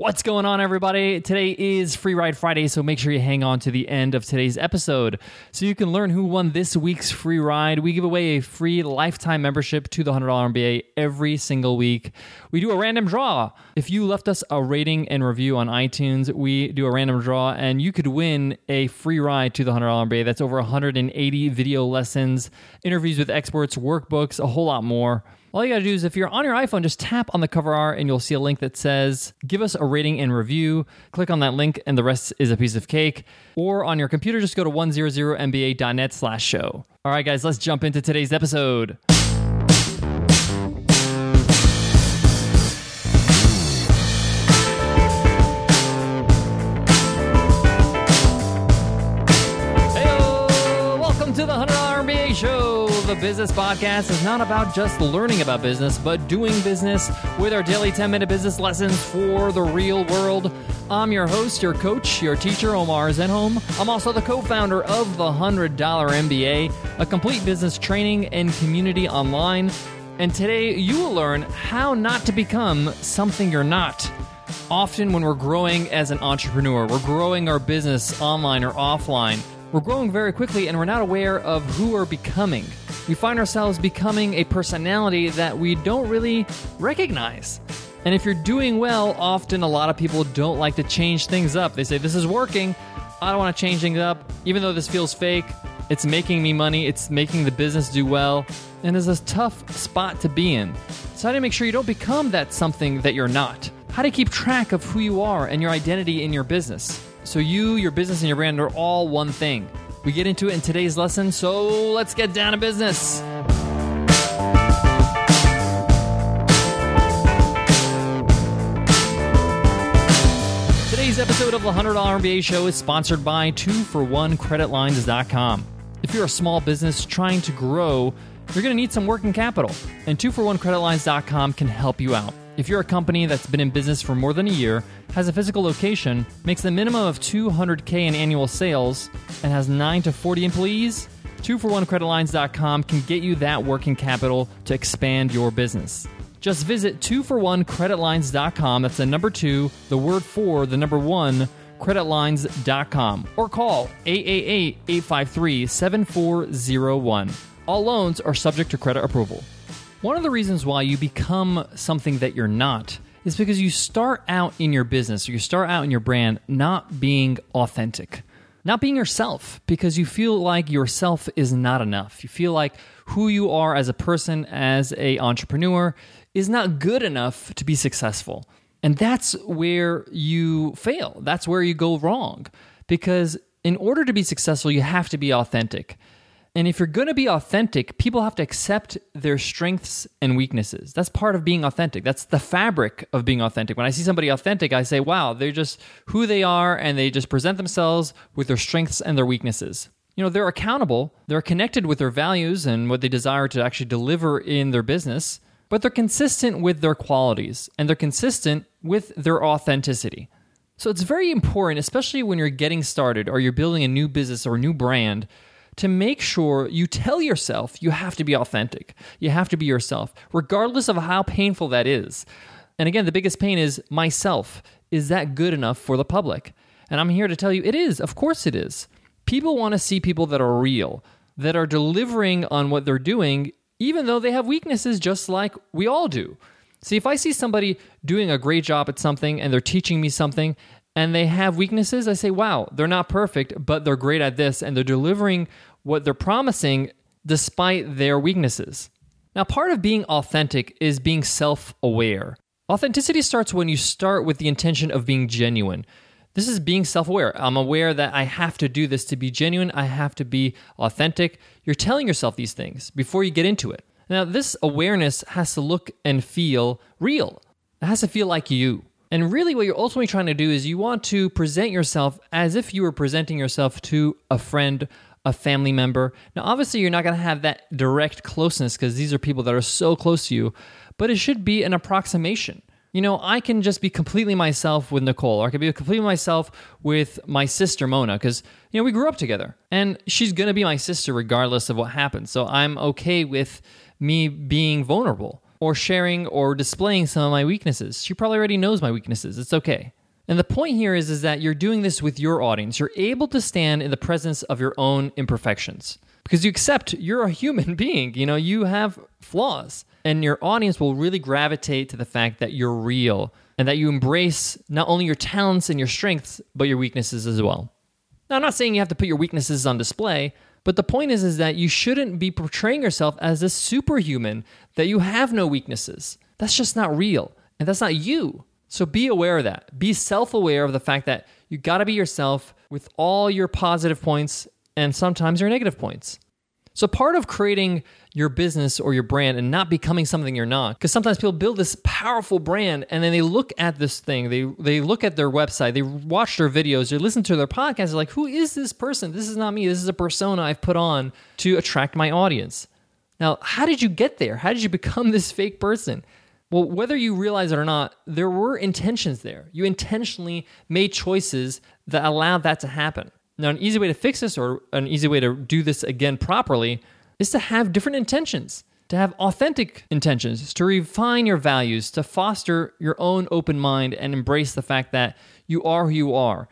What's going on, everybody? Today is Free Ride Friday, so make sure you hang on to the end of today's episode so you can learn who won this week's free ride. We give away a free lifetime membership to the $100 MBA every single week. We do a random draw. If you left us a rating and review on iTunes, we do a random draw, and you could win a free ride to the $100 MBA. That's over 180 video lessons, interviews with experts, workbooks, a whole lot more. All you gotta do is if you're on your iPhone, just tap on the cover art and you'll see a link that says, give us a rating and review. Click on that link and the rest is a piece of cake. Or on your computer, just go to 100mba.net slash show. All right, guys, let's jump into today's episode. The business podcast is not about just learning about business, but doing business with our daily 10 minute business lessons for the real world. I'm your host, your coach, your teacher, Omar Zenhom. I'm also the co founder of the $100 MBA, a complete business training and community online. And today you will learn how not to become something you're not. Often, when we're growing as an entrepreneur, we're growing our business online or offline. We're growing very quickly and we're not aware of who we're becoming. We find ourselves becoming a personality that we don't really recognize. And if you're doing well, often a lot of people don't like to change things up. They say, This is working. I don't want to change things up. Even though this feels fake, it's making me money, it's making the business do well, and it's a tough spot to be in. So, how do you make sure you don't become that something that you're not? How do you keep track of who you are and your identity in your business? So, you, your business, and your brand are all one thing. We get into it in today's lesson, so let's get down to business. Today's episode of the $100 MBA show is sponsored by 2for1creditlines.com. If you're a small business trying to grow, you're going to need some working capital, and 2for1creditlines.com can help you out. If you're a company that's been in business for more than a year, has a physical location, makes a minimum of 200K in annual sales, and has 9 to 40 employees, 2for1creditlines.com can get you that working capital to expand your business. Just visit 2for1creditlines.com, that's the number 2, the word for, the number 1, creditlines.com, or call 888-853-7401. All loans are subject to credit approval. One of the reasons why you become something that you're not is because you start out in your business or you start out in your brand not being authentic, not being yourself because you feel like yourself is not enough. You feel like who you are as a person, as a entrepreneur, is not good enough to be successful. And that's where you fail. That's where you go wrong. Because in order to be successful, you have to be authentic. And if you're going to be authentic, people have to accept their strengths and weaknesses. That's part of being authentic. That's the fabric of being authentic. When I see somebody authentic, I say, wow, they're just who they are and they just present themselves with their strengths and their weaknesses. You know, they're accountable, they're connected with their values and what they desire to actually deliver in their business, but they're consistent with their qualities and they're consistent with their authenticity. So it's very important, especially when you're getting started or you're building a new business or new brand to make sure you tell yourself you have to be authentic. You have to be yourself, regardless of how painful that is. And again, the biggest pain is myself. Is that good enough for the public? And I'm here to tell you it is. Of course it is. People want to see people that are real, that are delivering on what they're doing, even though they have weaknesses just like we all do. See, if I see somebody doing a great job at something and they're teaching me something and they have weaknesses, I say, wow, they're not perfect, but they're great at this and they're delivering what they're promising despite their weaknesses. Now, part of being authentic is being self aware. Authenticity starts when you start with the intention of being genuine. This is being self aware. I'm aware that I have to do this to be genuine, I have to be authentic. You're telling yourself these things before you get into it. Now, this awareness has to look and feel real, it has to feel like you. And really, what you're ultimately trying to do is you want to present yourself as if you were presenting yourself to a friend, a family member. Now, obviously, you're not going to have that direct closeness because these are people that are so close to you, but it should be an approximation. You know, I can just be completely myself with Nicole, or I can be completely myself with my sister Mona, because, you know, we grew up together and she's going to be my sister regardless of what happens. So I'm okay with me being vulnerable. Or sharing or displaying some of my weaknesses. She probably already knows my weaknesses. It's okay. And the point here is, is that you're doing this with your audience. You're able to stand in the presence of your own imperfections because you accept you're a human being. You know, you have flaws, and your audience will really gravitate to the fact that you're real and that you embrace not only your talents and your strengths, but your weaknesses as well. Now, I'm not saying you have to put your weaknesses on display, but the point is, is that you shouldn't be portraying yourself as a superhuman, that you have no weaknesses. That's just not real, and that's not you. So be aware of that. Be self aware of the fact that you gotta be yourself with all your positive points and sometimes your negative points. So, part of creating your business or your brand and not becoming something you're not, because sometimes people build this powerful brand and then they look at this thing, they, they look at their website, they watch their videos, they listen to their podcasts, they're like, who is this person? This is not me. This is a persona I've put on to attract my audience. Now, how did you get there? How did you become this fake person? Well, whether you realize it or not, there were intentions there. You intentionally made choices that allowed that to happen. Now, an easy way to fix this or an easy way to do this again properly is to have different intentions, to have authentic intentions, to refine your values, to foster your own open mind and embrace the fact that you are who you are.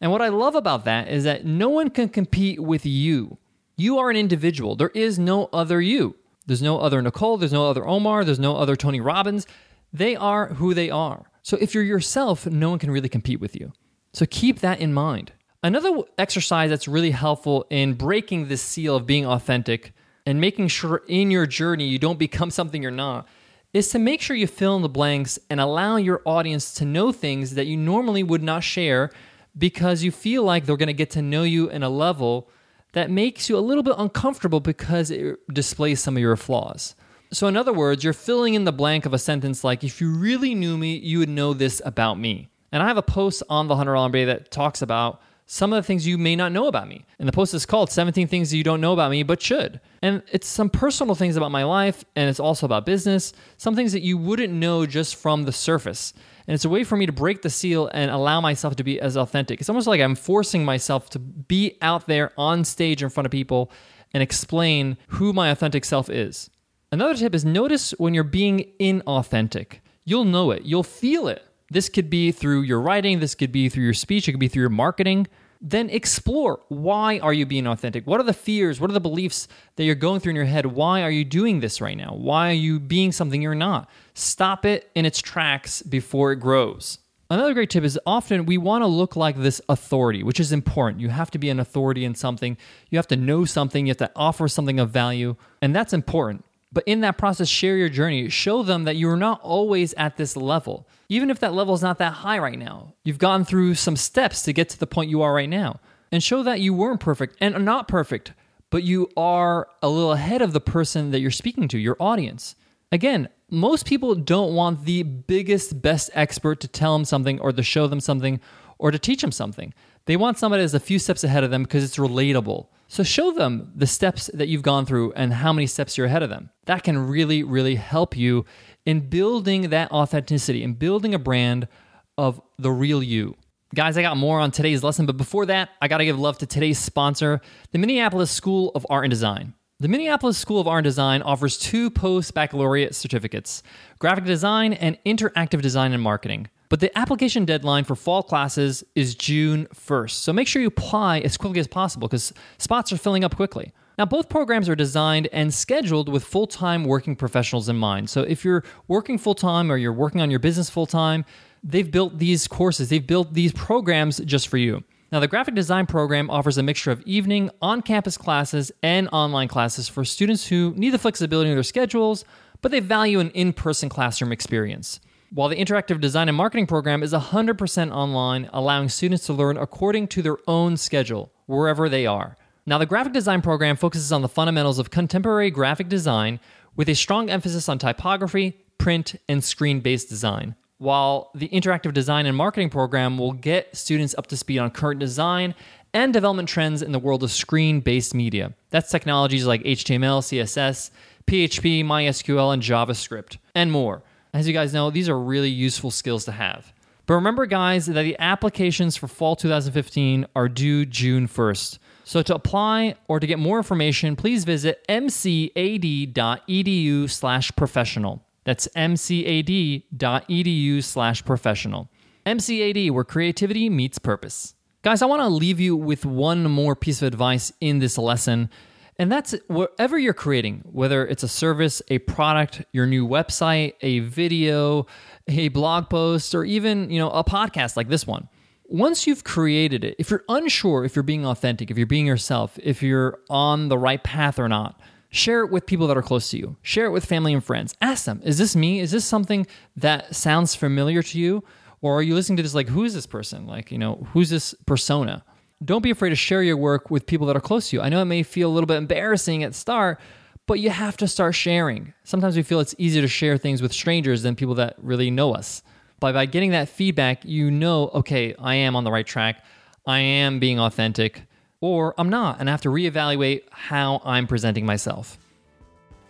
And what I love about that is that no one can compete with you. You are an individual. There is no other you. There's no other Nicole. There's no other Omar. There's no other Tony Robbins. They are who they are. So if you're yourself, no one can really compete with you. So keep that in mind. Another exercise that's really helpful in breaking this seal of being authentic and making sure in your journey you don't become something you're not is to make sure you fill in the blanks and allow your audience to know things that you normally would not share because you feel like they're going to get to know you in a level that makes you a little bit uncomfortable because it displays some of your flaws. So, in other words, you're filling in the blank of a sentence like, if you really knew me, you would know this about me. And I have a post on the $100 MBA that talks about some of the things you may not know about me. And the post is called 17 Things You Don't Know About Me But Should. And it's some personal things about my life, and it's also about business, some things that you wouldn't know just from the surface. And it's a way for me to break the seal and allow myself to be as authentic. It's almost like I'm forcing myself to be out there on stage in front of people and explain who my authentic self is. Another tip is notice when you're being inauthentic. You'll know it, you'll feel it. This could be through your writing, this could be through your speech, it could be through your marketing. Then explore why are you being authentic? What are the fears? What are the beliefs that you're going through in your head? Why are you doing this right now? Why are you being something you're not? Stop it in its tracks before it grows. Another great tip is often we want to look like this authority, which is important. You have to be an authority in something. You have to know something. You have to offer something of value. And that's important. But in that process, share your journey. Show them that you're not always at this level. Even if that level is not that high right now, you've gone through some steps to get to the point you are right now. And show that you weren't perfect and are not perfect, but you are a little ahead of the person that you're speaking to, your audience. Again, most people don't want the biggest, best expert to tell them something or to show them something or to teach them something. They want somebody that's a few steps ahead of them because it's relatable. So show them the steps that you've gone through and how many steps you're ahead of them. That can really, really help you in building that authenticity and building a brand of the real you. Guys, I got more on today's lesson, but before that, I got to give love to today's sponsor, the Minneapolis School of Art and Design. The Minneapolis School of Art and Design offers two post baccalaureate certificates graphic design and interactive design and marketing. But the application deadline for fall classes is June 1st. So make sure you apply as quickly as possible because spots are filling up quickly. Now, both programs are designed and scheduled with full time working professionals in mind. So if you're working full time or you're working on your business full time, they've built these courses, they've built these programs just for you. Now, the graphic design program offers a mixture of evening, on campus classes, and online classes for students who need the flexibility in their schedules, but they value an in person classroom experience while the interactive design and marketing program is 100% online, allowing students to learn according to their own schedule, wherever they are. Now, the graphic design program focuses on the fundamentals of contemporary graphic design with a strong emphasis on typography, print, and screen based design. While the interactive design and marketing program will get students up to speed on current design and development trends in the world of screen based media. That's technologies like HTML, CSS, PHP, MySQL, and JavaScript, and more. As you guys know, these are really useful skills to have. But remember, guys, that the applications for fall 2015 are due June 1st. So to apply or to get more information, please visit mcad.edu slash professional. That's mcad.edu slash professional. MCAD, where creativity meets purpose. Guys, I want to leave you with one more piece of advice in this lesson. And that's whatever you're creating, whether it's a service, a product, your new website, a video, a blog post, or even, you know, a podcast like this one. Once you've created it, if you're unsure if you're being authentic, if you're being yourself, if you're on the right path or not, Share it with people that are close to you. Share it with family and friends. Ask them, is this me? Is this something that sounds familiar to you? Or are you listening to this like, who is this person? Like, you know, who's this persona? Don't be afraid to share your work with people that are close to you. I know it may feel a little bit embarrassing at start, but you have to start sharing. Sometimes we feel it's easier to share things with strangers than people that really know us. But by getting that feedback, you know, okay, I am on the right track. I am being authentic or I'm not, and I have to reevaluate how I'm presenting myself.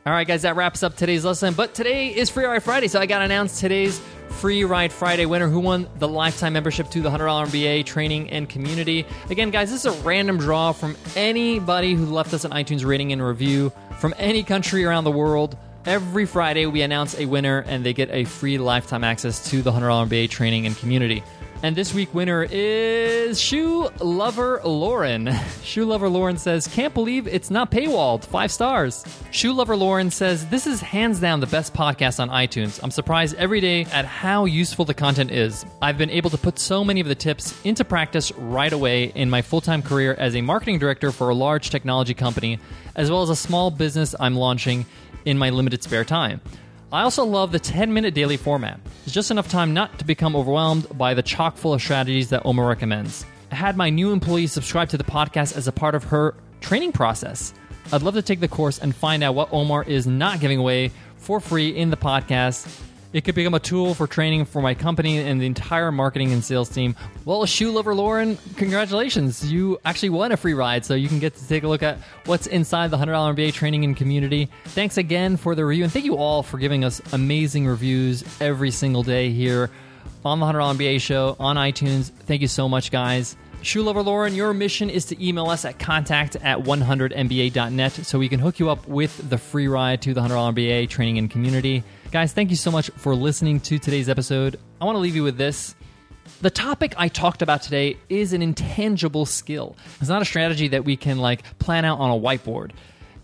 All right, guys, that wraps up today's lesson. But today is Free Ride Friday, so I got to announce today's Free Ride Friday winner who won the lifetime membership to the $100 MBA training and community. Again, guys, this is a random draw from anybody who left us an iTunes rating and review from any country around the world. Every Friday, we announce a winner and they get a free lifetime access to the $100 MBA training and community. And this week winner is Shoe Lover Lauren. Shoe Lover Lauren says, Can't believe it's not paywalled. Five stars. Shoe Lover Lauren says, This is hands down the best podcast on iTunes. I'm surprised every day at how useful the content is. I've been able to put so many of the tips into practice right away in my full time career as a marketing director for a large technology company, as well as a small business I'm launching in my limited spare time. I also love the 10 minute daily format. It's just enough time not to become overwhelmed by the chock full of strategies that Omar recommends. I had my new employee subscribe to the podcast as a part of her training process. I'd love to take the course and find out what Omar is not giving away for free in the podcast it could become a tool for training for my company and the entire marketing and sales team. Well, shoe lover Lauren, congratulations. You actually won a free ride, so you can get to take a look at what's inside the $100 MBA training and community. Thanks again for the review, and thank you all for giving us amazing reviews every single day here on the $100 MBA show on iTunes. Thank you so much, guys. Shoe Lover Lauren, your mission is to email us at contact at 100mba.net so we can hook you up with the free ride to the $100 MBA training and community. Guys, thank you so much for listening to today's episode. I want to leave you with this. The topic I talked about today is an intangible skill. It's not a strategy that we can like plan out on a whiteboard.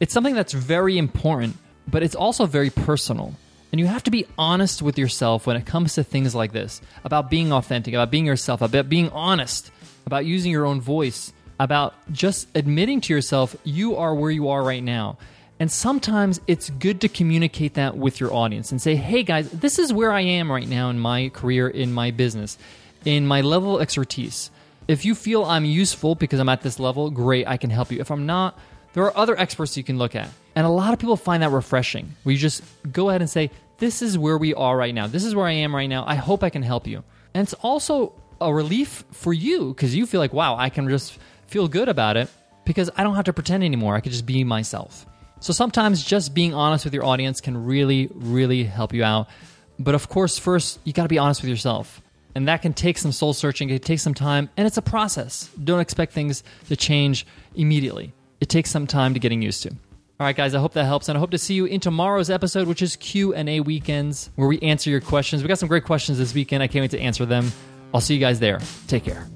It's something that's very important, but it's also very personal. And you have to be honest with yourself when it comes to things like this about being authentic, about being yourself, about being honest, about using your own voice, about just admitting to yourself you are where you are right now. And sometimes it's good to communicate that with your audience and say, hey guys, this is where I am right now in my career, in my business, in my level of expertise. If you feel I'm useful because I'm at this level, great, I can help you. If I'm not, there are other experts you can look at. And a lot of people find that refreshing. We just go ahead and say, this is where we are right now. This is where I am right now. I hope I can help you. And it's also a relief for you because you feel like, wow, I can just feel good about it because I don't have to pretend anymore. I can just be myself. So sometimes just being honest with your audience can really, really help you out. But of course, first, you got to be honest with yourself. And that can take some soul searching, it takes some time, and it's a process. Don't expect things to change immediately. It takes some time to getting used to. All right, guys, I hope that helps, and I hope to see you in tomorrow's episode, which is Q&A weekends, where we answer your questions. We got some great questions this weekend. I can't wait to answer them. I'll see you guys there. Take care.